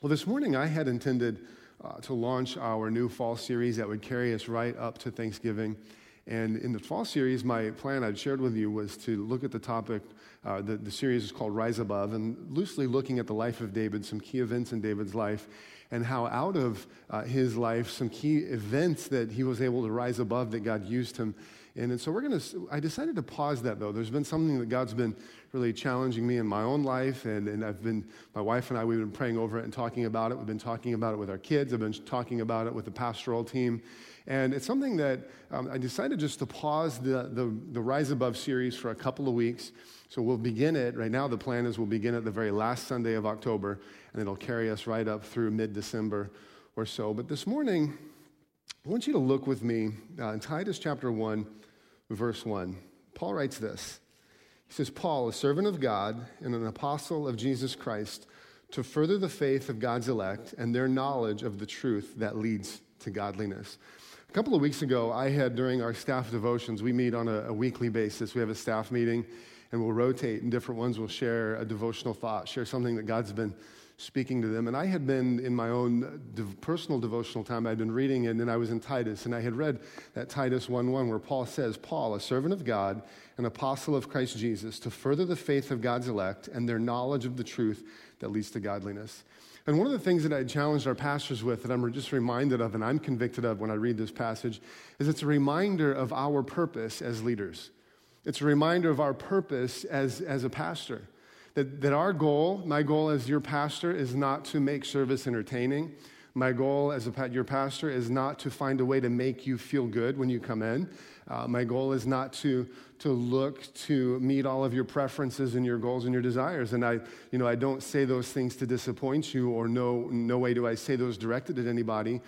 Well, this morning I had intended uh, to launch our new fall series that would carry us right up to Thanksgiving. And in the fall series, my plan I'd shared with you was to look at the topic. Uh, the, the series is called Rise Above, and loosely looking at the life of David, some key events in David's life, and how out of uh, his life, some key events that he was able to rise above that God used him in. And so we're going to, I decided to pause that though. There's been something that God's been really challenging me in my own life. And, and I've been, my wife and I, we've been praying over it and talking about it. We've been talking about it with our kids. I've been talking about it with the pastoral team. And it's something that um, I decided just to pause the, the, the Rise Above series for a couple of weeks. So we'll begin it, right now the plan is we'll begin at the very last Sunday of October, and it'll carry us right up through mid December or so. But this morning, I want you to look with me uh, in Titus chapter 1, verse 1. Paul writes this He says, Paul, a servant of God and an apostle of Jesus Christ, to further the faith of God's elect and their knowledge of the truth that leads to godliness. A couple of weeks ago, I had during our staff devotions, we meet on a, a, weekly basis. We have a staff meeting and we'll rotate, and different ones will share a devotional thought, share something that God's been speaking to them. And I had been in my own uh, personal devotional time, I'd been reading it, and then I was in Titus, and I had read that Titus 1 1, where Paul says, Paul, a servant of God, an apostle of Christ Jesus, to further the faith of God's elect and their knowledge of the truth that leads to godliness. And one of the things that I challenged our pastors with that I'm just reminded of and I'm convicted of when I read this passage is it's a reminder of our purpose as leaders. It's a reminder of our purpose as, as a pastor. That, that our goal, my goal as your pastor, is not to make service entertaining. My goal as a, your pastor is not to find a way to make you feel good when you come in. Uh, my goal is not to, to look to meet all of your preferences and your goals and your desires. And I, you know, I don't say those things to disappoint you, or no, no way do I say those directed at anybody.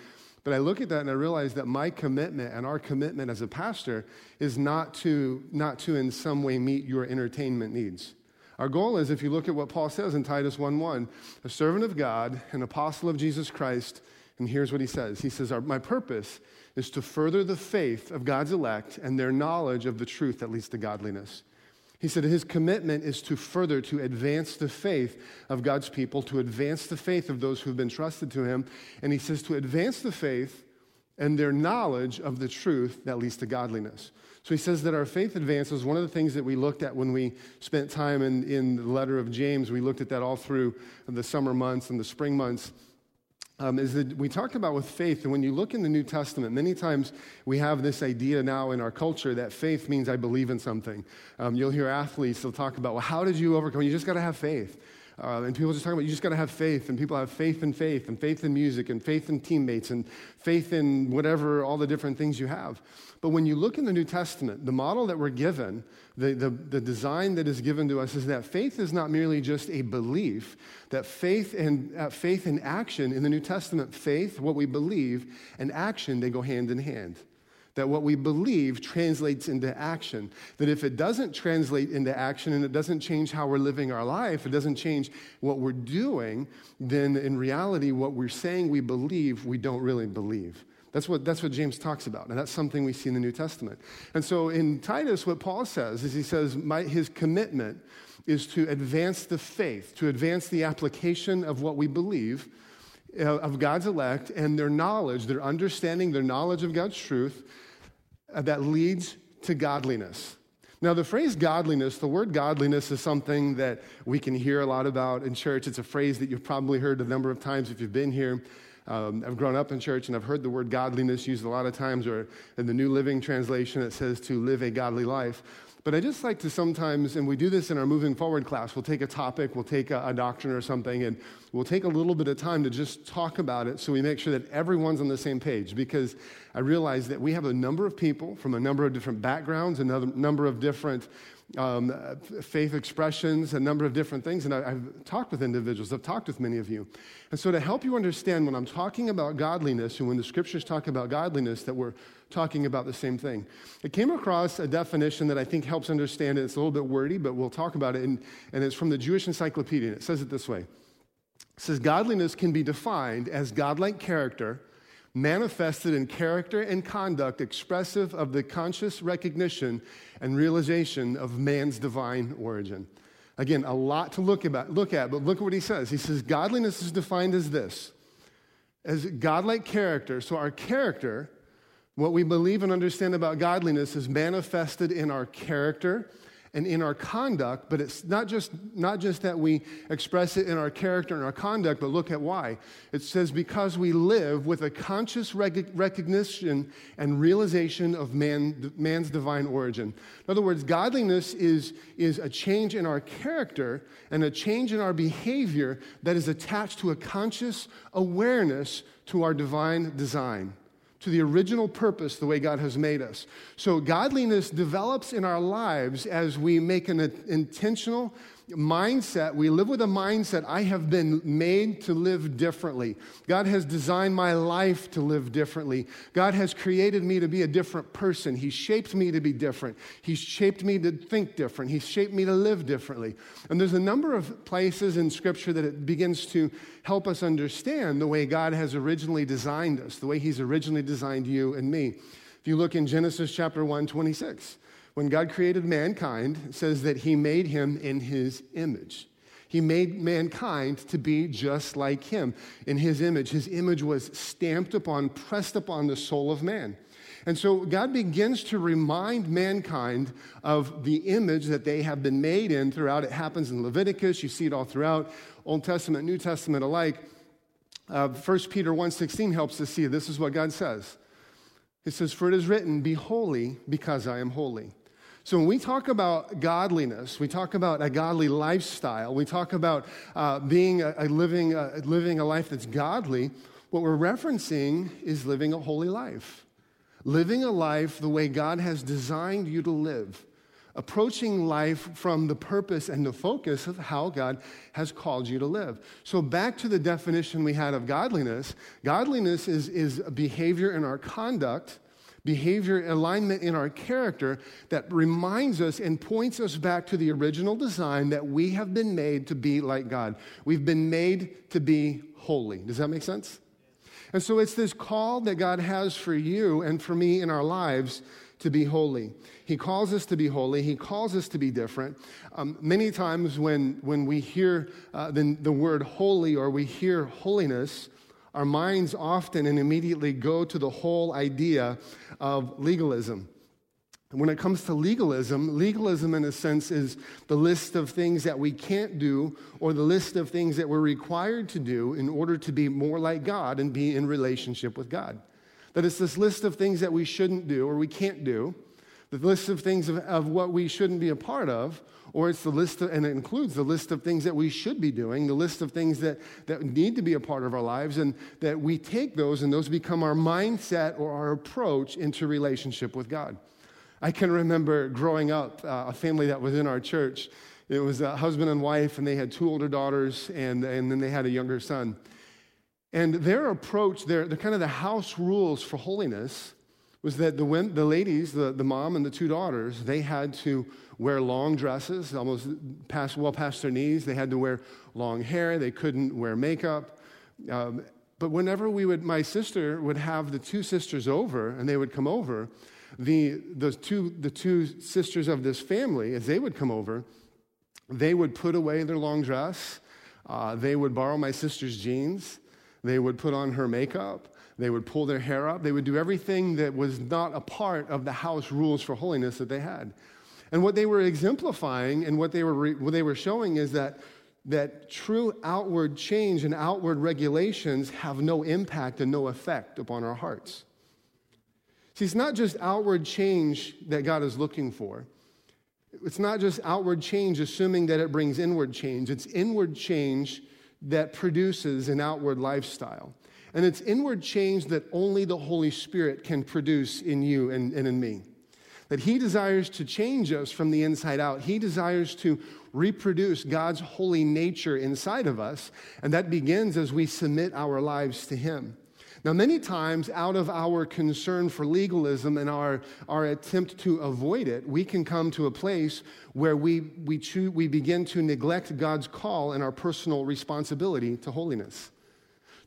But I look at that and I realize that my commitment and our commitment as a pastor is not to, not to in some way meet your entertainment needs. Our goal is, if you look at what Paul says in Titus 1:1, a servant of God, an apostle of Jesus Christ, and here's what he says. He says, My purpose is to further the faith of God's elect and their knowledge of the truth that leads to godliness. He said his commitment is to further, to advance the faith of God's people, to advance the faith of those who've been trusted to him. And he says to advance the faith and their knowledge of the truth that leads to godliness. So he says that our faith advances. One of the things that we looked at when we spent time in, in the letter of James, we looked at that all through the summer months and the spring months um, is that we talked about with faith, and when you look in the New Testament, many times we have this idea now in our culture that faith means I believe in something. Um, you'll hear athletes, they'll talk about, well, how did you overcome? You just got to have faith. Uh, and people just talk about you just got to have faith, and people have faith in faith, and faith in music, and faith in teammates, and faith in whatever, all the different things you have. But when you look in the New Testament, the model that we're given, the, the, the design that is given to us is that faith is not merely just a belief, that faith and, uh, faith and action in the New Testament, faith, what we believe, and action, they go hand in hand that what we believe translates into action. That if it doesn't translate into action and it doesn't change how we're living our life, it doesn't change what we're doing, then in reality, what we're saying we believe, we don't really believe. That's what, that's what James talks about, and that's something we see in the New Testament. And so in Titus, what Paul says is he says, his commitment is to advance the faith, to advance the application of what we believe of God's elect and their knowledge, their understanding, their knowledge of God's truth uh, that leads to godliness. Now, the phrase godliness, the word godliness is something that we can hear a lot about in church. It's a phrase that you've probably heard a number of times if you've been here. Um, I've grown up in church and I've heard the word godliness used a lot of times, or in the New Living Translation, it says to live a godly life. But I just like to sometimes, and we do this in our moving forward class, we'll take a topic, we'll take a, a, doctrine or something, and we'll take a little bit of time to just talk about it so we make sure that everyone's on the same page. Because I realize that we have a number of people from a number of different backgrounds, a number of different um, faith expressions, a number of different things. And I, have talked with individuals, I've talked with many of you. And so, to help you understand when I'm talking about godliness and when the scriptures talk about godliness, that we're talking about the same thing. I came across a definition that I think helps understand it. It's a little bit wordy, but we'll talk about it. And, and it's from the Jewish Encyclopedia. And it says it this way It says, Godliness can be defined as godlike character manifested in character and conduct expressive of the conscious recognition and realization of man's divine origin. Again, a lot to look, about, look at, but look at what he says. He says, Godliness is defined as this as godlike character. So, our character, what we believe and understand about godliness, is manifested in our character and in our conduct, but it's not just, not just that we express it in our character and our conduct, but look at why. It says, because we live with a conscious rec- recognition and realization of man, man's divine origin. In other words, godliness is, is a change in our character and a change in our behavior that is attached to a conscious awareness to our divine design to the original purpose the way God has made us. So, godliness develops in our lives as we make an intentional mindset. We live with a mindset I have been made to live differently. God has designed my life to live differently. God has created me to be a different person. He shaped me to be different. He's shaped me to think different. He's shaped me to live differently. And there's a number of places in Scripture that it begins to help us understand the way God has originally designed us, the way He's originally designed you and me. If you look in Genesis chapter 1, 26, when God created mankind, it says that he made him in his image. He made mankind to be just like him in his image. His image was stamped upon, pressed upon the soul of man. And so God begins to remind mankind of the image that they have been made in throughout. It happens in Leviticus. You see it all throughout, Old Testament, New Testament alike. Uh, 1 Peter 1.16 helps us see this is what God says. It says, For it is written, Be holy because I am holy. So, when we talk about godliness, we talk about a godly lifestyle, we talk about uh, being a, a living, a, living a life that's godly, what we're referencing is living a holy life. Living a life the way God has designed you to live. Approaching life from the purpose and the focus of how God has called you to live. So, back to the definition we had of godliness godliness is, is behavior in our conduct behavior alignment in our character that reminds us and points us back to the original design that we have been made to be like God. We've been made to be holy. Does that make sense? And so it's this call that God has for you and for me in our lives to be holy. He calls us to be holy. He calls us to be different. Um, many times when, when we hear uh, the, the word holy or we hear holiness, our minds often and immediately go to the whole idea of legalism. When it comes to legalism, legalism, in a sense, is the list of things that we can't do or the list of things that we're required to do in order to be more like God and be in relationship with God. That it's this list of things that we shouldn't do or we can't do, the list of things of, of what we shouldn't be a part of, or it's the list, of, and it includes the list of things that we should be doing, the list of things that, that need to be a part of our lives, and that we take those and those become our mindset or our approach into relationship with God. I can remember growing up, uh, a family that was in our church. It was a husband and wife, and they had two older daughters, and, and then they had a younger son. And their approach, their, the kind of the house rules for holiness was that the, the ladies, the, the mom and the two daughters, they had to wear long dresses, almost past, well past their knees. They had to wear long hair. They couldn't wear makeup. Um, but whenever we would, my sister would have the two sisters over, and they would come over, the, the, two, the two sisters of this family, as they would come over, they would put away their long dress. Uh, they would borrow my sister's jeans. They would put on her makeup. They would pull their hair up. They would do everything that was not a part of the house rules for holiness that they had. And what they were exemplifying and what they were, re- what they were showing is that, that true outward change and outward regulations have no impact and no effect upon our hearts. See, it's not just outward change that God is looking for. It's not just outward change assuming that it brings inward change. It's inward change that produces an outward lifestyle. And it's inward change that only the Holy Spirit can produce in you and, and in me that He desires to change us from the inside out. He desires to reproduce God's holy nature inside of us, and that begins as we submit our lives to Him. Now, many times, out of our concern for legalism and our, our attempt to avoid it, we can come to a place where we, we, choo- we begin to neglect God's call and our personal responsibility to holiness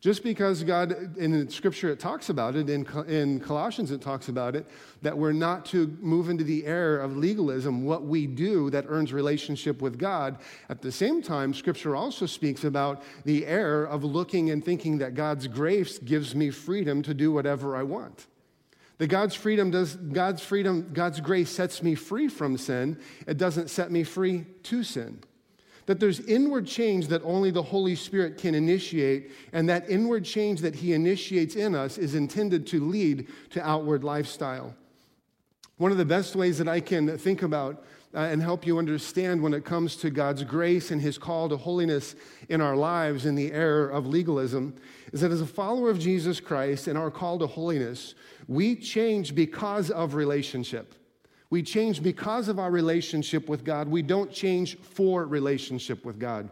Just because God, in Scripture, it talks about it, in, in Colossians, it talks about it, that we're not to move into the error of legalism, what we do that earns relationship with God. At the same time, Scripture also speaks about the error of looking and thinking that God's grace gives me freedom to do whatever I want. That God's freedom does, God's freedom, God's grace sets me free from sin. It doesn't set me free to sin that there's inward change that only the Holy Spirit can initiate, and that inward change that He initiates in us is intended to lead to outward lifestyle. One of the best ways that I can think about uh, and help you understand when it comes to God's grace and His call to holiness in our lives in the era of legalism is that as a follower of Jesus Christ and our call to holiness, we change because of relationship. We change because of our relationship with God. We don't change for relationship with God.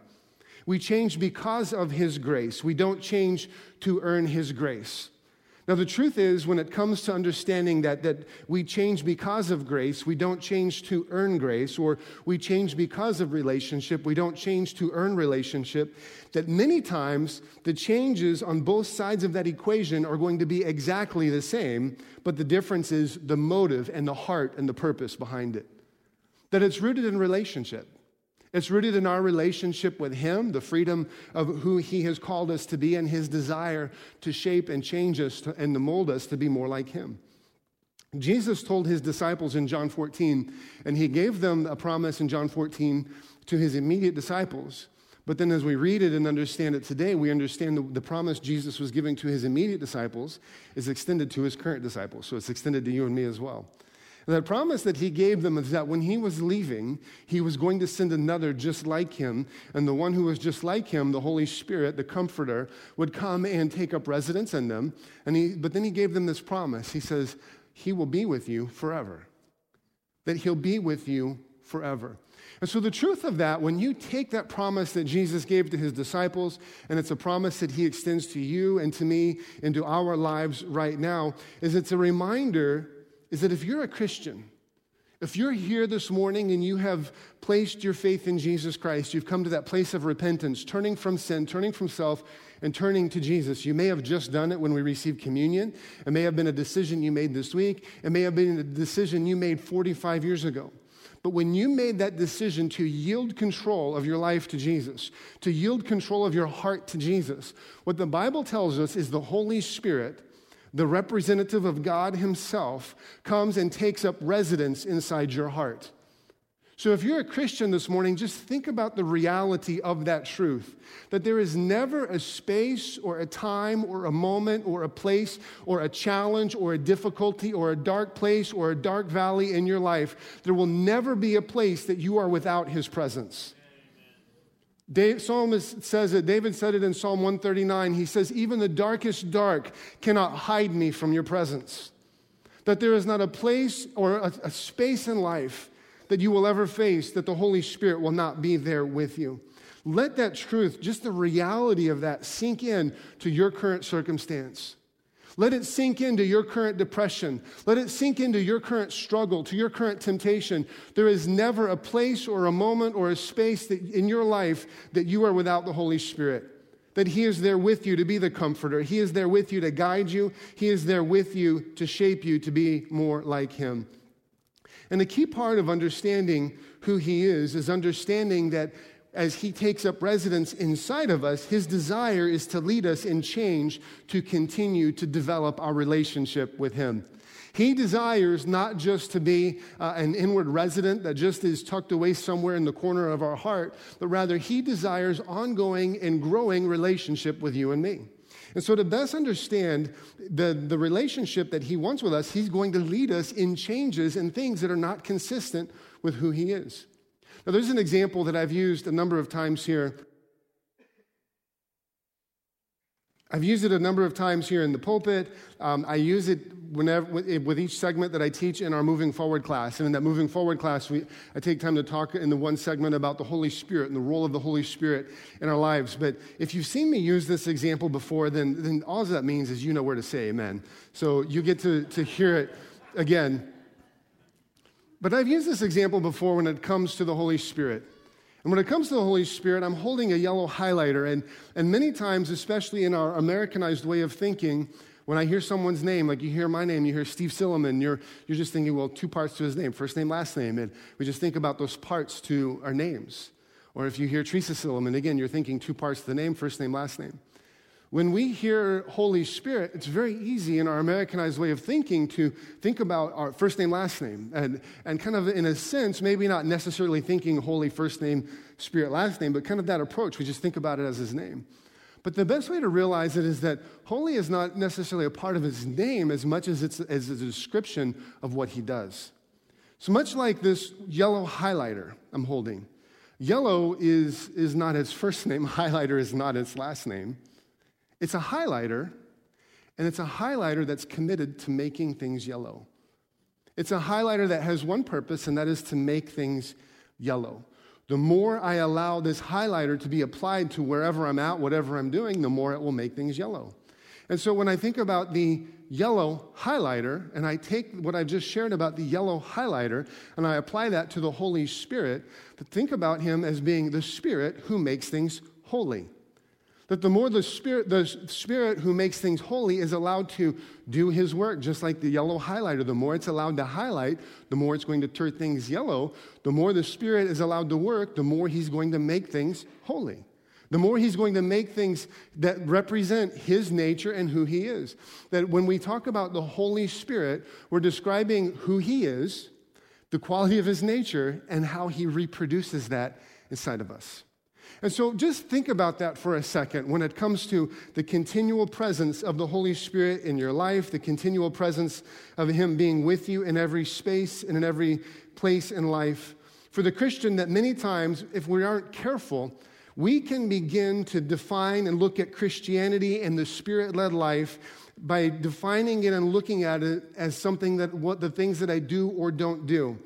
We change because of His grace. We don't change to earn His grace. Now, the truth is, when it comes to understanding that, that we change because of grace, we don't change to earn grace, or we change because of relationship, we don't change to earn relationship, that many times the changes on both sides of that equation are going to be exactly the same, but the difference is the motive and the heart and the purpose behind it. That it's rooted in relationship. It's rooted in our relationship with Him, the freedom of who He has called us to be, and His desire to shape and change us to, and to mold us to be more like Him. Jesus told His disciples in John 14, and He gave them a promise in John 14 to His immediate disciples. But then, as we read it and understand it today, we understand the, the, promise Jesus was giving to his immediate disciples is extended to his current disciples. So it's extended to you and me as well. The promise that he gave them is that when he was leaving, he was going to send another just like him. And the one who was just like him, the Holy Spirit, the Comforter, would come and take up residence in them. And he, but then he gave them this promise. He says, He will be with you forever. That he'll be with you forever. And so, the truth of that, when you take that promise that Jesus gave to his disciples, and it's a promise that he extends to you and to me into our lives right now, is it's a reminder is that if you're a Christian, if you're here this morning and you have placed your faith in Jesus Christ, you've come to that place of repentance, turning from sin, turning from self, and turning to Jesus. You may have just done it when we received communion. It may have been a decision you made this week. It may have been a decision you made 45 years ago. But when you made that decision to yield control of your life to Jesus, to yield control of your heart to Jesus, what the Bible tells us is the Holy Spirit the representative of God Himself, comes and takes up residence inside your heart. So, if you're a Christian this morning, just think about the reality of that truth that there is never a space or a time or a moment or a place or a challenge or a difficulty or a dark place or a dark valley in your life. There will never be a place that you are without His presence. Dave, Psalmist says it, David said it in Psalm 139. He says, Even the darkest dark cannot hide me from your presence. That there is not a place or a, a space in life that you will ever face that the Holy Spirit will not be there with you. Let that truth, just the reality of that, sink in to your current circumstance. Let it sink into your current depression. Let it sink into your current struggle, to your current temptation. There is never a place or a moment or a space that, in your life that you are without the Holy Spirit. That He is there with you to be the comforter. He is there with you to guide you. He is there with you to shape you to be more like Him. And the key part of understanding who He is is understanding that as he takes up residence inside of us, his desire is to lead us in change to continue to develop our relationship with him. He desires not just to be uh, an inward resident that just is tucked away somewhere in the corner of our heart, but rather he desires ongoing and growing relationship with you and me. And so, to best understand the, the relationship that he wants with us, he's going to lead us in changes and things that are not consistent with who he is. Now, there's an example that I've used a number of times here. I've used it a number of times here in the pulpit. Um, I use it whenever, with each segment that I teach in our Moving Forward class. And in that Moving Forward class, we, I take time to talk in the one segment about the Holy Spirit and the role of the Holy Spirit in our lives. But if you've seen me use this example before, then, then all that means is you know where to say amen. So you get to, to hear it again but I've used this example before when it comes to the Holy Spirit. And when it comes to the Holy Spirit, I'm holding a yellow highlighter. And, and many times, especially in our Americanized way of thinking, when I hear someone's name, like you hear my name, you hear Steve Silliman, you're, you're just thinking, well, two parts to his name, first name, last name. And we just think about those parts to our names. Or if you hear Teresa Silliman, again, you're thinking two parts to the name, first name, last name. When we hear Holy Spirit, it's very easy in our Americanized way of thinking to think about our first name, last name, and, and kind of in a sense, maybe not necessarily thinking holy first name, spirit, last name, but kind of that approach. We just think about it as his name. But the best way to realize it is that holy is not necessarily a part of his name as much as it's as a description of what he does. So much like this yellow highlighter I'm holding, yellow is, is not his first name, highlighter is not his last name. It's a highlighter, and it's a highlighter that's committed to making things yellow. It's a highlighter that has one purpose, and that is to make things yellow. The more I allow this highlighter to be applied to wherever I'm at, whatever I'm doing, the more it will make things yellow. And so when I think about the yellow highlighter, and I take what I've just shared about the yellow highlighter, and I apply that to the Holy Spirit, to think about Him as being the Spirit who makes things holy. That the more the Spirit, the Spirit who makes things holy is allowed to do His work, just like the yellow highlighter. The more it's allowed to highlight, the more it's going to turn things yellow. The more the Spirit is allowed to work, the more He's going to make things holy. The more He's going to make things that represent His nature and who He is. That when we talk about the Holy Spirit, we're describing who He is, the quality of His nature, and how He reproduces that inside of us. And so just think about that for a second when it comes to the continual presence of the Holy Spirit in your life, the continual presence of Him being with you in every space and in every place in life. For the Christian, that many times, if we aren't careful, we can begin to define and look at Christianity and the Spirit led life by defining it and looking at it as something that what the things that I do or don't do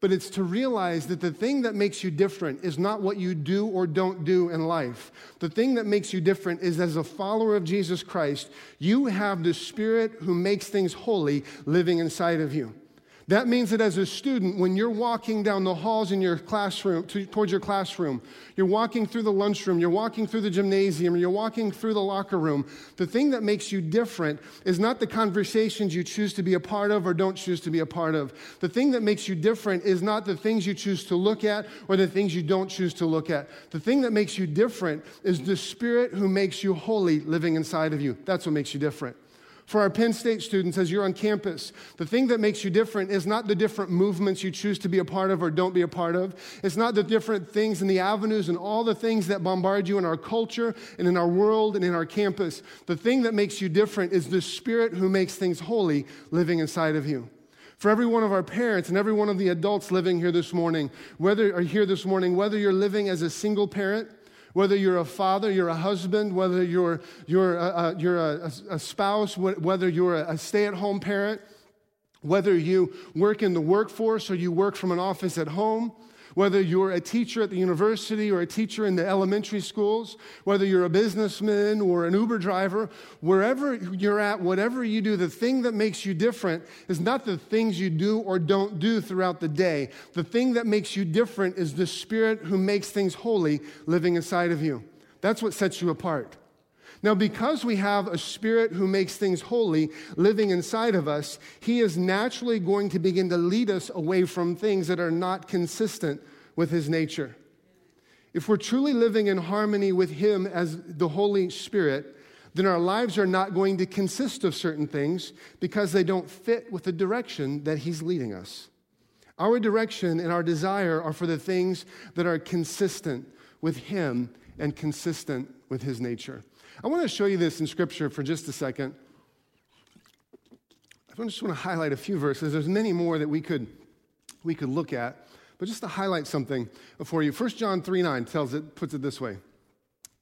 but it's to realize that the thing that makes you different is not what you do or don't do in life. The thing that makes you different is as a follower of Jesus Christ, you have the Spirit who makes things holy living inside of you. That means that as a student, when you're walking down the halls in your classroom, to, towards your classroom, you're walking through the lunchroom, you're walking through the gymnasium, you're walking through the locker room, the thing that makes you different is not the conversations you choose to be a part of or don't choose to be a part of. The thing that makes you different is not the things you choose to look at or the things you don't choose to look at. The thing that makes you different is the Spirit who makes you holy living inside of you. That's what makes you different. For our Penn State students, as you're on campus, the thing that makes you different is not the different movements you choose to be a part of or don't be a part of. It's not the different things and the avenues and all the things that bombard you in our culture and in our world and in our campus. The thing that makes you different is the Spirit who makes things holy living inside of you for every one of our parents and every one of the adults living here this morning, whether are here this morning, whether you're living as a single parent whether you're a father, you're a husband, whether you're, you're, a, you're a, a, spouse, whether you're a stay at home parent, whether you work in the workforce or you work from an office at home, whether you're a teacher at the university or a teacher in the elementary schools, whether you're a businessman or an Uber driver, wherever you're at, whatever you do, the thing that makes you different is not the things you do or don't do throughout the day. The thing that makes you different is the Spirit who makes things holy living inside of you. That's what sets you apart. Now, because we have a spirit who makes things holy living inside of us, he is naturally going to begin to lead us away from things that are not consistent with his nature. If we're truly living in harmony with him as the Holy Spirit, then our lives are not going to consist of certain things because they don't fit with the direction that he's leading us. Our direction and our desire are for the things that are consistent with him and consistent with his nature. I want to show you this in Scripture for just a second. I just want to highlight a few verses. There's many more that we could, we could look at, but just to highlight something for you. 1 John 3 9 tells it, puts it this way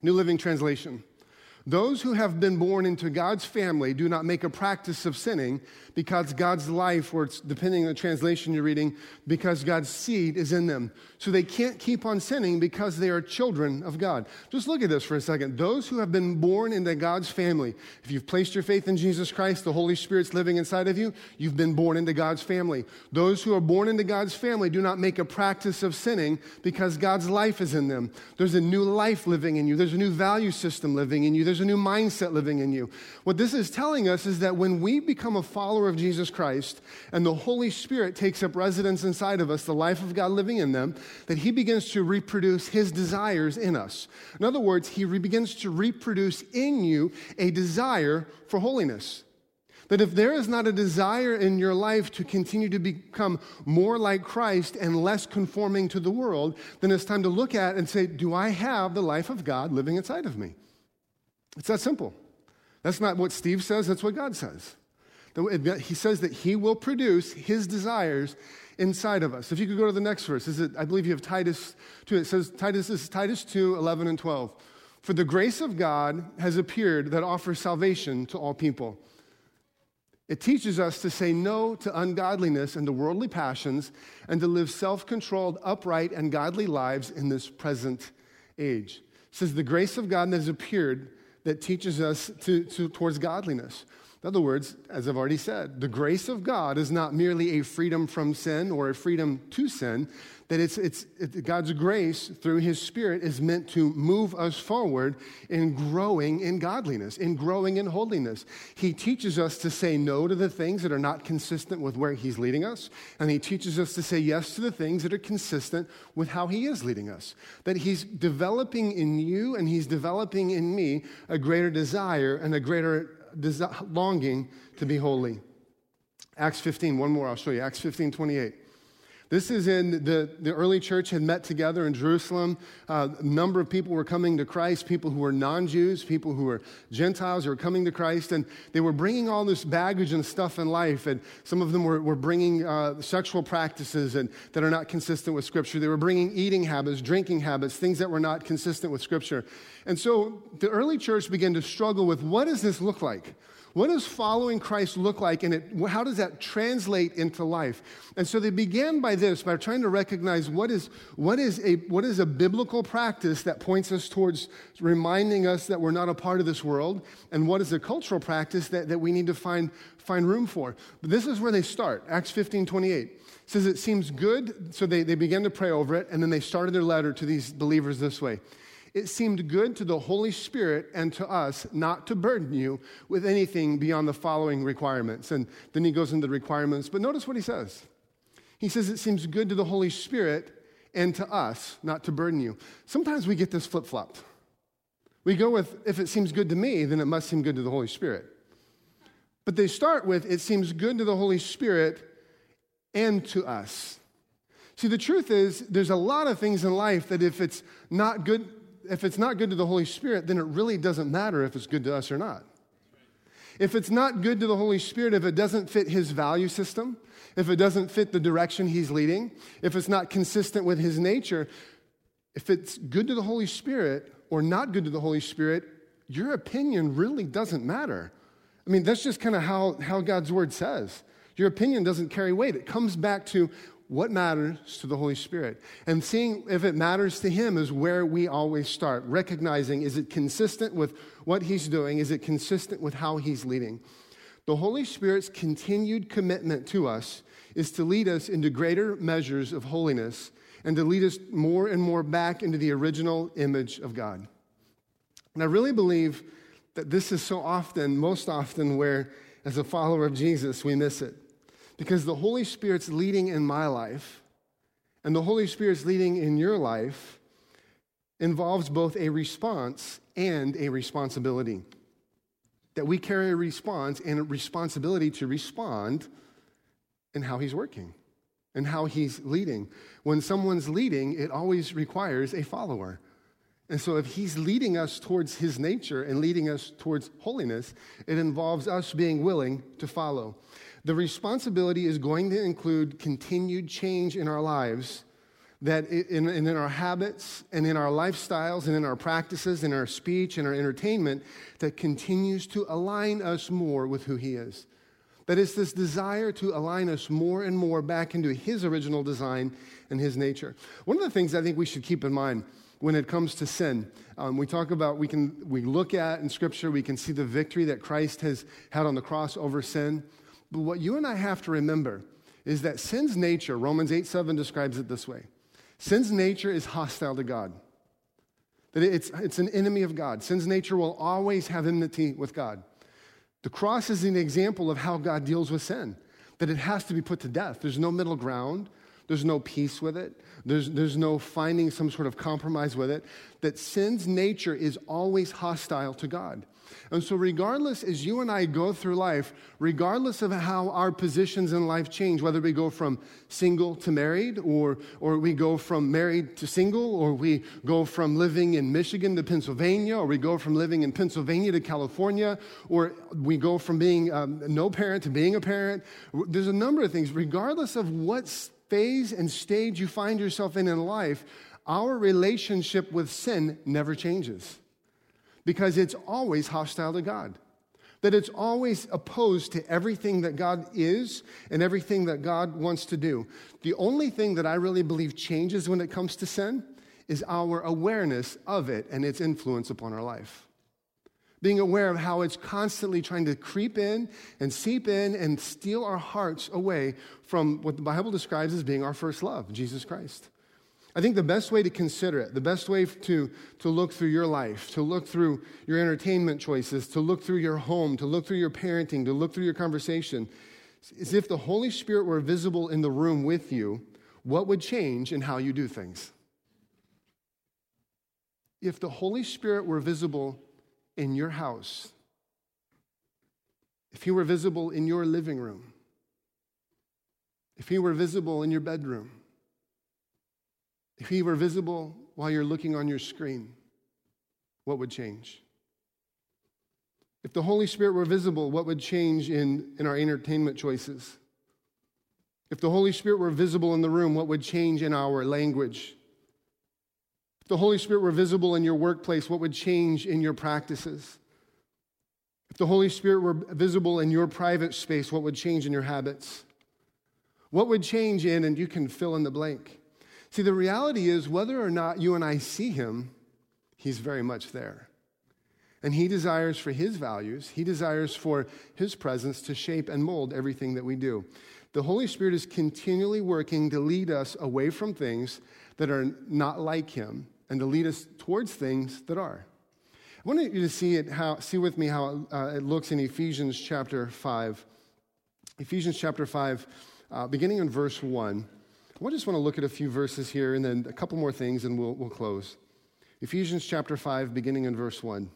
New Living Translation. Those who have been born into God's family do not make a practice of sinning because God's life, or it's depending on the translation you're reading, because God's seed is in them. So they can't keep on sinning because they are children of God. Just look at this for a second. Those who have been born into God's family, if you've placed your faith in Jesus Christ, the Holy Spirit's living inside of you, you've been born into God's family. Those who are born into God's family do not make a practice of sinning because God's life is in them. There's a new life living in you, there's a new value system living in you, there's a new mindset living in you. What this is telling us is that when we become a follower of Jesus Christ and the Holy Spirit takes up residence inside of us, the life of God living in them, that He begins to reproduce His desires in us. In other words, He begins to reproduce in you a desire for holiness. That if there is not a desire in your life to continue to become more like Christ and less conforming to the world, then it's time to look at and say, Do I have the life of God living inside of me? It's that simple. That's not what Steve says, that's what God says. He says that He will produce His desires inside of us. If you could go to the next verse, is it, I believe you have Titus 2. It says, Titus is Titus 2, 11 and 12. For the grace of God has appeared that offers salvation to all people. It teaches us to say no to ungodliness and to worldly passions and to live self controlled, upright, and godly lives in this present age. It says, The grace of God that has appeared that teaches us to, to, towards godliness. In other words, as I've already said, the grace of God is not merely a freedom from sin or a freedom to sin, that it's, it's, it, God's grace through His Spirit is meant to move us forward in growing in godliness, in growing in holiness. He teaches us to say no to the things that are not consistent with where He's leading us, and He teaches us to say yes to the things that are consistent with how He is leading us. That He's developing in you and He's developing in me a greater desire and a greater longing to be holy. Acts 15, one more, I'll show you. Acts 15, 28. This is in the, the early church had met together in Jerusalem. Uh, a number of people were coming to Christ, people who were non Jews, people who were Gentiles who were coming to Christ, and they were bringing all this baggage and stuff in life. And some of them were, were bringing uh, sexual practices and, that are not consistent with Scripture. They were bringing eating habits, drinking habits, things that were not consistent with Scripture. And so the early church began to struggle with what does this look like? What does following Christ look like, and it, how does that translate into life? And so they began by this, by trying to recognize what is, what is, a, what is a biblical practice that points us towards reminding us that we're not a part of this world, and what is a cultural practice that, that we need to find, find room for. But this is where they start, Acts 15 28 says it seems good. So they, they began to pray over it, and then they started their letter to these believers this way it seemed good to the Holy Spirit and to us not to burden you with anything beyond the following requirements. And then he goes into the requirements, but notice what he says. He says it seems good to the Holy Spirit and to us not to burden you. Sometimes we get this flip flopped. We go with, if it seems good to me, then it must seem good to the Holy Spirit. But they start with, it seems good to the Holy Spirit and to us. See, the truth is, there's a lot of things in life that if it's not good if it's not good to the Holy Spirit, then it really doesn't matter if it's good to us or not. If it's not good to the Holy Spirit, if it doesn't fit his value system, if it doesn't fit the direction he's leading, if it's not consistent with his nature, if it's good to the Holy Spirit or not good to the Holy Spirit, your opinion really doesn't matter. I mean, that's just kind of how, how God's word says. Your opinion doesn't carry weight. It comes back to what matters to the Holy Spirit. And seeing if it matters to Him is where we always start, recognizing is it consistent with what He's doing? Is it consistent with how He's leading? The Holy Spirit's continued commitment to us is to lead us into greater measures of holiness and to lead us more and more back into the original image of God. And I really believe that this is so often, most often, where as a follower of Jesus, we miss it. Because the Holy Spirit's leading in my life, and the Holy Spirit's leading in your life involves both a response and a responsibility. That we carry a response and a responsibility to respond in how He's working and how He's leading. When someone's leading, it always requires a follower. And so, if he's leading us towards his nature and leading us towards holiness, it involves us being willing to follow. The responsibility is going to include continued change in our lives that in, in, our habits and in our lifestyles and in our practices, in our speech and our entertainment, that continues to align us more with who He is. That it's this desire to align us more and more back into His original design and His nature. One of the things I think we should keep in mind when it comes to sin, um, we talk about, we can we look at in Scripture, we can see the victory that Christ has had on the cross over sin. But what you and I have to remember is that sin's nature, Romans 8 7 describes it this way Sin's nature is hostile to God. That it's, it's an enemy of God. Sin's nature will always have enmity with God. The cross is an example of how God deals with sin, that it has to be put to death. There's no middle ground, there's no peace with it, there's, there's no finding some sort of compromise with it. That sin's nature is always hostile to God. And so, regardless, as you and I go through life, regardless of how our positions in life change, whether we go from single to married, or, or we go from married to single, or we go from living in Michigan to Pennsylvania, or we go from living in Pennsylvania to California, or we go from being um, no parent to being a parent, there's a number of things. Regardless of what phase and stage you find yourself in in life, our relationship with sin never changes because it's always hostile to God. That it's always opposed to everything that God is and everything that God wants to do. The only thing that I really believe changes when it comes to sin is our awareness of it and its influence upon our life. Being aware of how it's constantly trying to creep in and seep in and steal our hearts away from what the Bible describes as being our first love, Jesus Christ. I think the best way to consider it, the best way to, to look through your life, to look through your entertainment choices, to look through your home, to look through your parenting, to look through your conversation, is if the Holy Spirit were visible in the room with you, what would change in how you do things? If the Holy Spirit were visible in your house, if He were visible in your living room, if He were visible in your bedroom, if he were visible while you're looking on your screen, what would change? If the Holy Spirit were visible, what would change in, in our entertainment choices? If the Holy Spirit were visible in the room, what would change in our language? If the Holy Spirit were visible in your workplace, what would change in your practices? If the Holy Spirit were visible in your private space, what would change in your habits? What would change in, and you can fill in the blank? See, the reality is, whether or not you and I see him, he's very much there. And he desires for his values, he desires for his presence to shape and mold everything that we do. The Holy Spirit is continually working to lead us away from things that are not like him and to lead us towards things that are. I want you to see it how see with me how uh, it looks in Ephesians chapter 5. Ephesians chapter 5, uh, beginning in verse 1. I just want to look at a few verses here and then a couple more things and we'll, we'll close. Ephesians chapter 5, beginning in verse 1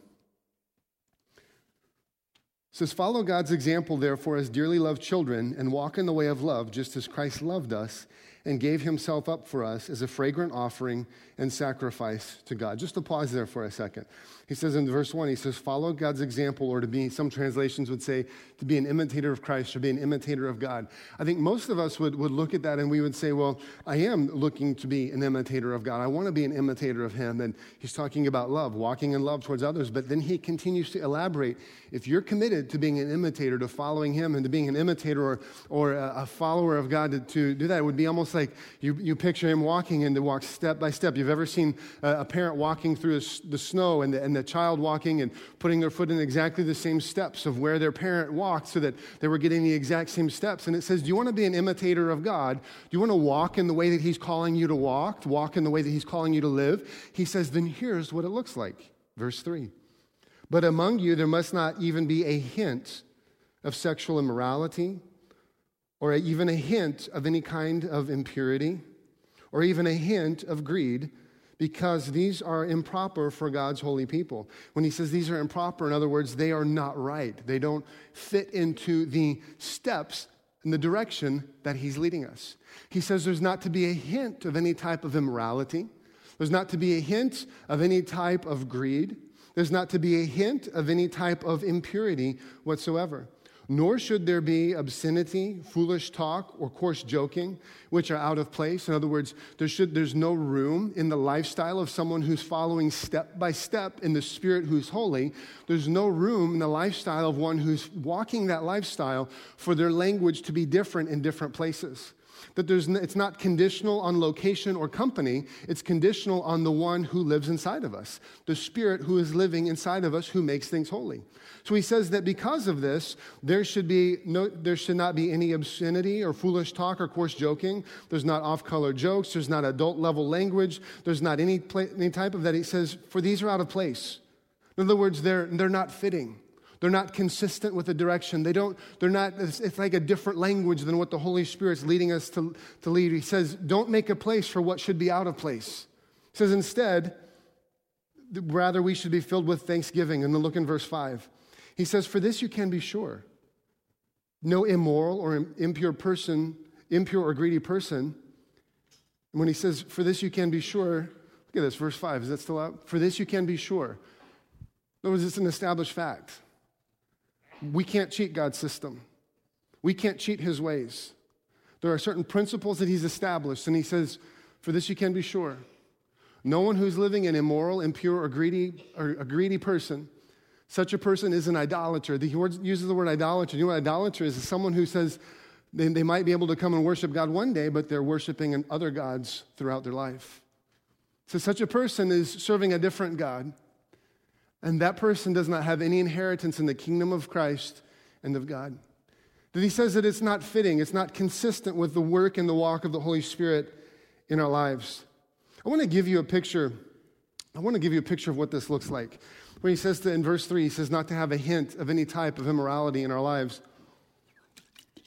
says, Follow God's example, therefore, as dearly loved children, and walk in the way of love, just as Christ loved us and gave himself up for us as a fragrant offering and sacrifice to God. Just to pause there for a second. He says in verse 1, he says, Follow God's example, or to be, some translations would say, to be an imitator of Christ or be an imitator of God. I think most of us would, would look at that and we would say, Well, I am looking to be an imitator of God. I want to be an imitator of Him. And he's talking about love, walking in love towards others. But then he continues to elaborate. If you're committed to being an imitator, to following Him, and to being an imitator or, or a, follower of God, to, to do that, it would be almost like you, you picture Him walking and to walk step by step. You've ever seen a, a parent walking through the snow and the, and the child walking and putting their foot in exactly the same steps of where their parent walked so that they were getting the exact same steps. And it says, Do you want to be an imitator of God? Do you want to walk in the way that He's calling you to walk, walk in the way that He's calling you to live? He says, Then here's what it looks like. Verse 3 But among you there must not even be a hint of sexual immorality, or even a hint of any kind of impurity, or even a hint of greed because these are improper for God's holy people. When he says these are improper, in other words, they are not right. They don't fit into the steps in the direction that he's leading us. He says there's not to be a hint of any type of immorality, there's not to be a hint of any type of greed, there's not to be a hint of any type of impurity whatsoever. Nor should there be obscenity, foolish talk, or coarse joking, which are out of place. In other words, there should, there's no room in the lifestyle of someone who's following step by step in the Spirit who's holy. There's no room in the lifestyle of one who's walking that lifestyle for their language to be different in different places. That there's, it's not conditional on location or company, it's conditional on the one who lives inside of us, the Spirit who is living inside of us who makes things holy. So he says that because of this, there should, be no, there should not be any obscenity or foolish talk or coarse joking. There's not off color jokes. There's not adult level language. There's not any, any type of that. He says, for these are out of place. In other words, they're, they're not fitting. They're not consistent with the direction. They don't, they're not, it's, like a different language than what the Holy Spirit's leading us to, to lead. He says, don't make a place for what should be out of place. He says, instead, rather we should be filled with thanksgiving. And then look in verse 5. He says, For this you can be sure. No immoral or impure person, impure or greedy person. And when he says, For this you can be sure, look at this, verse 5. Is that still out? For this you can be sure. In other words, it's an established fact. We can't cheat God's system, we can't cheat his ways. There are certain principles that he's established, and he says, For this you can be sure. No one who's living an immoral, impure, or greedy, or a greedy person such a person is an idolater. He uses the word idolater. You know what idolater is? It's someone who says they, they might be able to come and worship God one day, but they're worshiping other gods throughout their life. So such a person is serving a different God. And that person does not have any inheritance in the kingdom of Christ and of God. That he says that it's not fitting, it's not consistent with the work and the walk of the Holy Spirit in our lives. I want to give you a picture. I want to give you a picture of what this looks like when he says to, in verse 3, he says not to have a hint of any type of immorality in our lives. I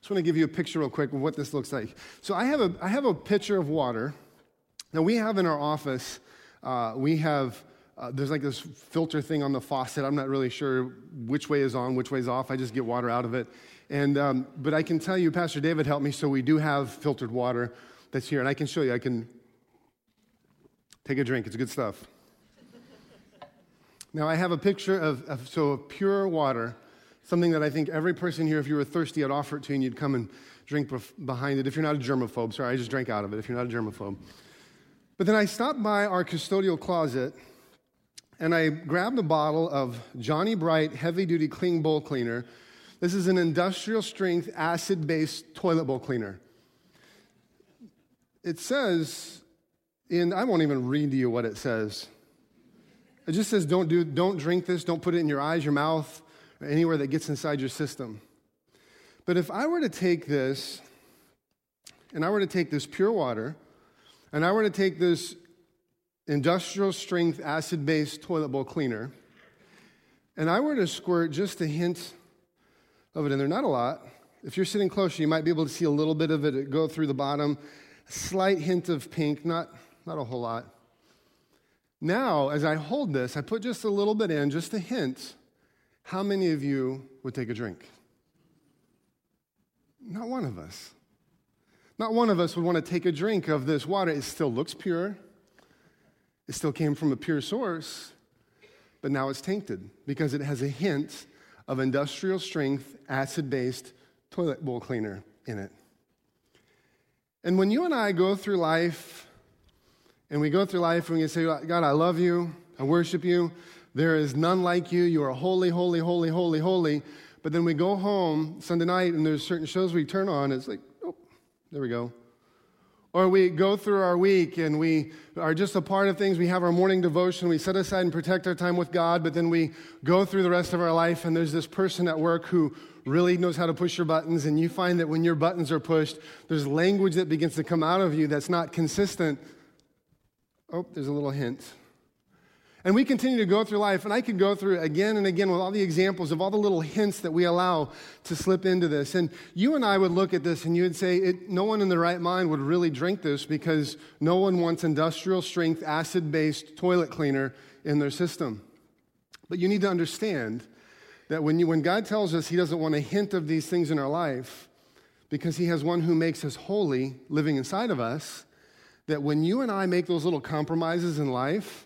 just want to give you a picture real quick of what this looks like. So I have a, I have a pitcher of water. Now we have in our office, uh, we have, uh, there's like this filter thing on the faucet. I'm not really sure which way is on, which way is off. I just get water out of it. And, um, but I can tell you, Pastor David helped me, so we do have filtered water that's here. And I can show you, I can take a drink. It's good stuff. Now, I have a picture of, of, so of pure water, something that I think every person here, if you were thirsty, I'd offer it to you and you'd come and drink behind it. If you're not a germaphobe, sorry, I just drank out of it if you're not a germaphobe. But then I stopped by our custodial closet and I grabbed a bottle of Johnny Bright heavy duty clean bowl cleaner. This is an industrial strength acid based toilet bowl cleaner. It says, in, I won't even read to you what it says. It just says don't, do, don't drink this, don't put it in your eyes, your mouth, or anywhere that gets inside your system. But if I were to take this, and I were to take this pure water, and I were to take this industrial strength acid based toilet bowl cleaner, and I were to squirt just a hint of it in there, not a lot. If you're sitting closer, you might be able to see a little bit of it go through the bottom, a slight hint of pink, not, not a whole lot. Now, as I hold this, I put just a little bit in, just a hint. How many of you would take a drink? Not one of us. Not one of us would want to take a drink of this water. It still looks pure, it still came from a pure source, but now it's tainted because it has a hint of industrial strength, acid based toilet bowl cleaner in it. And when you and I go through life and we go through life and we say, God, I love you. I worship you. There is none like you. You are holy, holy, holy, holy, holy. But then we go home Sunday night and there's certain shows we turn on. It's like, oh, there we go. Or we go through our week and we are just a part of things. We have our morning devotion. We set aside and protect our time with God, but then we go through the rest of our life and there's this person at work who really knows how to push your buttons. And you find that when your buttons are pushed, there's language that begins to come out of you that's not consistent Oh, there's a little hint. And we continue to go through life, and I could go through again and again with all the examples of all the little hints that we allow to slip into this. And you and I would look at this and you would say, it, no one in the right mind would really drink this because no one wants industrial strength, acid based toilet cleaner in their system. But you need to understand that when, you, when God tells us He doesn't want a hint of these things in our life, because He has one who makes us holy living inside of us, that when you and I make those little compromises in life,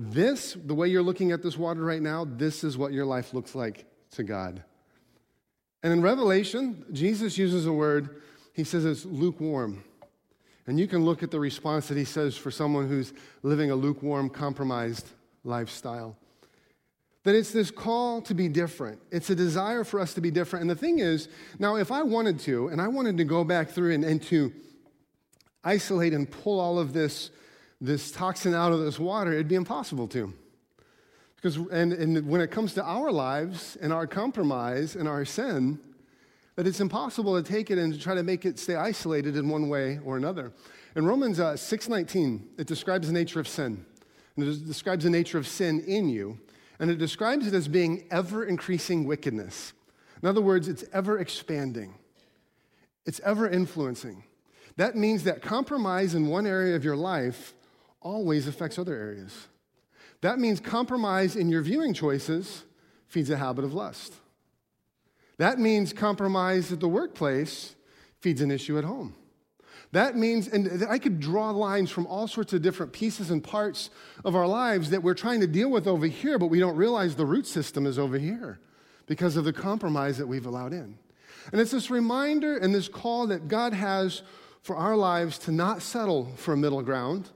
this, the way you're looking at this water right now, this is what your life looks like to God. And in Revelation, Jesus uses a word, he says it's lukewarm. And you can look at the response that he says for someone who's living a lukewarm, compromised lifestyle. That it's this call to be different. It's a desire for us to be different. And the thing is, now if I wanted to, and I wanted to go back through and, and to isolate and pull all of this, this toxin out of this water, it'd be impossible to. Because, and, and when it comes to our lives and our compromise and our sin, that it's impossible to take it and to try to make it stay isolated in one way or another. In Romans uh, 6.19, it describes the nature of sin. And it describes the nature of sin in you. And it describes it as being ever increasing wickedness. In other words, it's ever expanding, it's ever influencing. That means that compromise in one area of your life always affects other areas. That means compromise in your viewing choices feeds a habit of lust. That means compromise at the workplace feeds an issue at home. That means, and I could draw lines from all sorts of different pieces and parts of our lives that we're trying to deal with over here, but we don't realize the root system is over here because of the compromise that we've allowed in. And it's this reminder and this call that God has for our lives to not settle for a middle ground,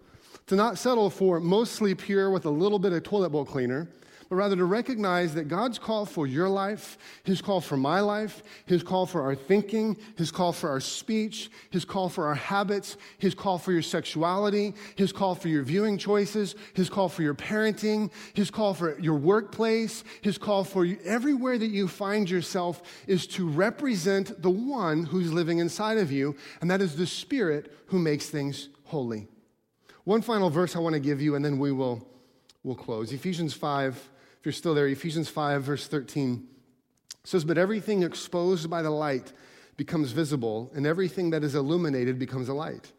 to not settle for mostly pure with a little bit of toilet bowl cleaner, but rather to recognize that God's call for your life, His call for my life, His call for our thinking, His call for our speech, His call for our habits, His call for your sexuality, His call for your viewing choices, His call for your parenting, His call for your workplace, His call for you, everywhere that you find yourself is to represent the one who's living inside of you, and that is the Spirit who makes things holy. One final verse I want to give you, and then we will we'll close. Ephesians 5, if you're still there, Ephesians 5, verse 13 says, But everything exposed by the light becomes visible, and everything that is illuminated becomes a light.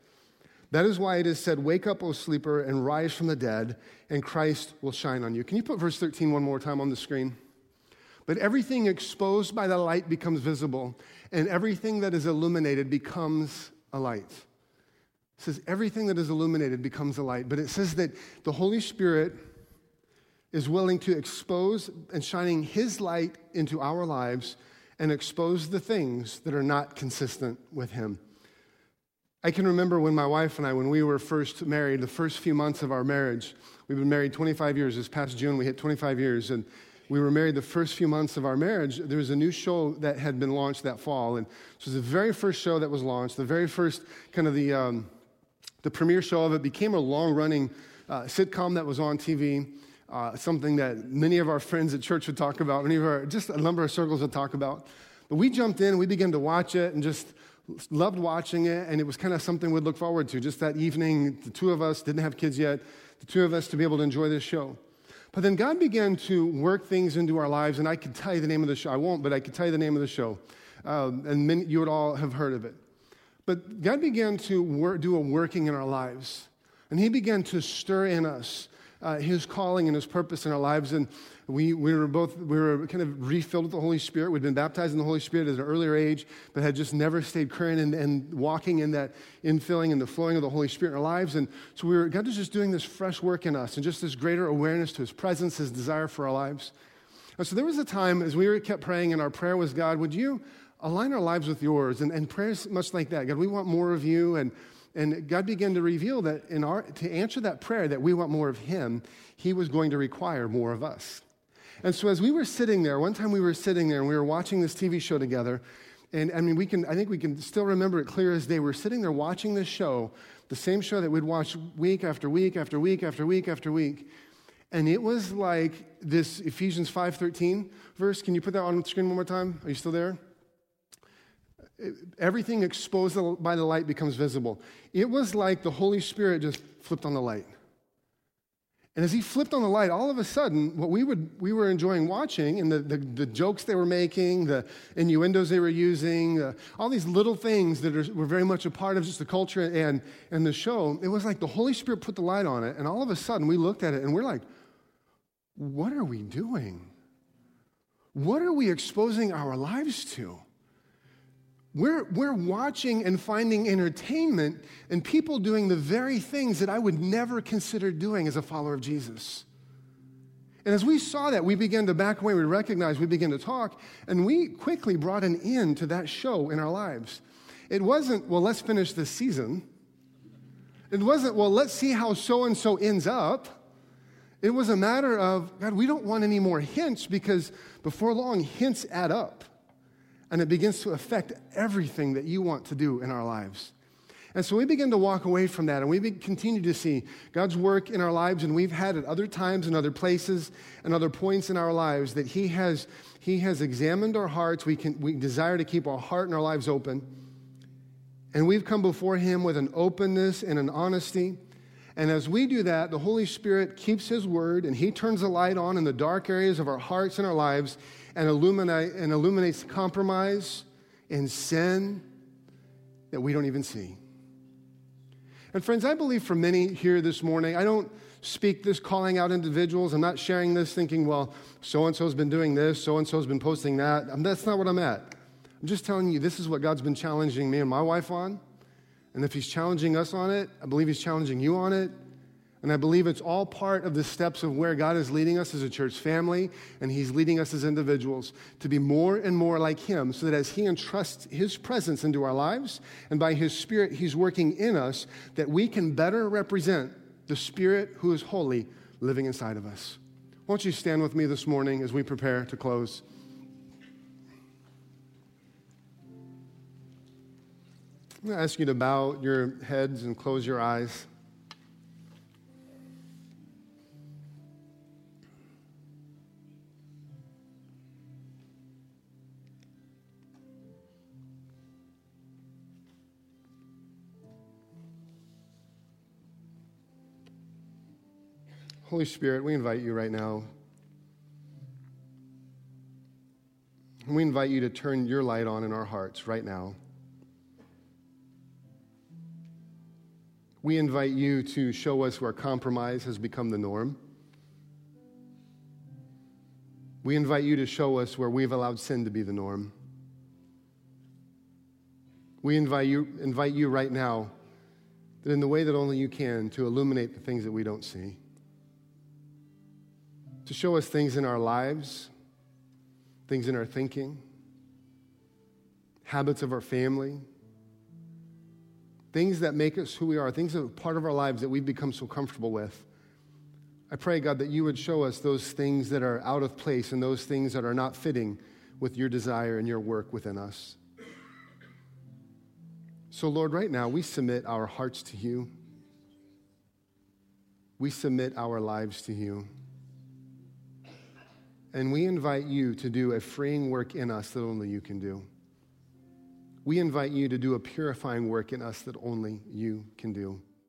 That is why it is said, Wake up, O sleeper, and rise from the dead, and Christ will shine on you. Can you put verse 13 one more time on the screen? But everything exposed by the light becomes visible, and everything that is illuminated becomes a light. It says everything that is illuminated becomes a light, but it says that the Holy Spirit is willing to expose and shining His light into our lives and expose the things that are not consistent with Him. I can remember when my wife and I, when we were first married, the first few months of our marriage, we've been married 25 years. This past June, we hit 25 years. And we were married the first few months of our marriage, there was a new show that had been launched that fall. And this was the very first show that was launched, the very first kind of the, um, the premiere show of it became a long running uh, sitcom that was on TV, uh, something that many of our friends at church would talk about, many of our, just a number of circles would talk about. But we jumped in, we began to watch it and just loved watching it, and it was kind of something we'd look forward to. Just that evening, the two of us didn't have kids yet, the two of us to be able to enjoy this show. But then God began to work things into our lives, and I could tell you the name of the show. I won't, but I could tell you the name of the show. Um, and many, you would all have heard of it. But God began to work, do a working in our lives. And He began to stir in us uh, His calling and His purpose in our lives. And we, we were both, we were kind of refilled with the Holy Spirit. We'd been baptized in the Holy Spirit at an earlier age, but had just never stayed current and, and walking in that infilling and the flowing of the Holy Spirit in our lives. And so we were, God was just doing this fresh work in us and just this greater awareness to His presence, His desire for our lives. And so there was a time as we were, kept praying, and our prayer was, God, would you align our lives with yours. And, and prayers much like that. God, we want more of you. And, and God began to reveal that in our, to answer that prayer that we want more of him, he was going to require more of us. And so as we were sitting there, one time we were sitting there and we were watching this TV show together. And I mean, we can, I think we can still remember it clear as day. We're sitting there watching this show, the same show that we'd watch week after week after week after week after week. And it was like this Ephesians 5.13 verse. Can you put that on the screen one more time? Are you still there? Everything exposed by the light becomes visible. It was like the Holy Spirit just flipped on the light. And as he flipped on the light, all of a sudden, what we, would, we were enjoying watching and the, the, the jokes they were making, the innuendos they were using, uh, all these little things that are, were very much a part of just the culture and, and the show, it was like the Holy Spirit put the light on it. And all of a sudden, we looked at it and we're like, what are we doing? What are we exposing our lives to? We're, we're watching and finding entertainment and people doing the very things that I would never consider doing as a follower of Jesus. And as we saw that, we began to back away, we recognized, we began to talk, and we quickly brought an end to that show in our lives. It wasn't, well, let's finish this season. It wasn't, well, let's see how so and so ends up. It was a matter of, God, we don't want any more hints because before long, hints add up and it begins to affect everything that you want to do in our lives. And so we begin to walk away from that and we continue to see God's work in our lives. And we've had at other times and other places and other points in our lives that He has, he has examined our hearts. We, can, we desire to keep our heart and our lives open. And we've come before Him with an openness and an honesty. And as we do that, the Holy Spirit keeps His word and He turns the light on in the dark areas of our hearts and our lives and, illuminate, and illuminates compromise and sin that we don't even see. And friends, I believe for many here this morning, I don't speak this calling out individuals. I'm not sharing this thinking, well, so and so's been doing this, so and so's been posting that. Um, that's not what I'm at. I'm just telling you, this is what God's been challenging me and my wife on. And if He's challenging us on it, I believe He's challenging you on it. And I believe it's all part of the steps of where God is leading us as a church family, and He's leading us as individuals to be more and more like Him, so that as He entrusts His presence into our lives, and by His Spirit He's working in us, that we can better represent the Spirit who is holy living inside of us. Won't you stand with me this morning as we prepare to close? I'm going to ask you to bow your heads and close your eyes. Holy Spirit, we invite you right now. We invite you to turn your light on in our hearts right now. We invite you to show us where compromise has become the norm. We invite you to show us where we've allowed sin to be the norm. We invite you, invite you right now that in the way that only you can to illuminate the things that we don't see to show us things in our lives, things in our thinking, habits of our family, things that make us who we are, things that are part of our lives that we've become so comfortable with. I pray, God, that you would show us those things that are out of place and those things that are not fitting with your desire and your work within us. So, Lord, right now we submit our hearts to you. We submit our lives to you. And we invite you to do a freeing work in us that only you can do. We invite you to do a purifying work in us that only you can do.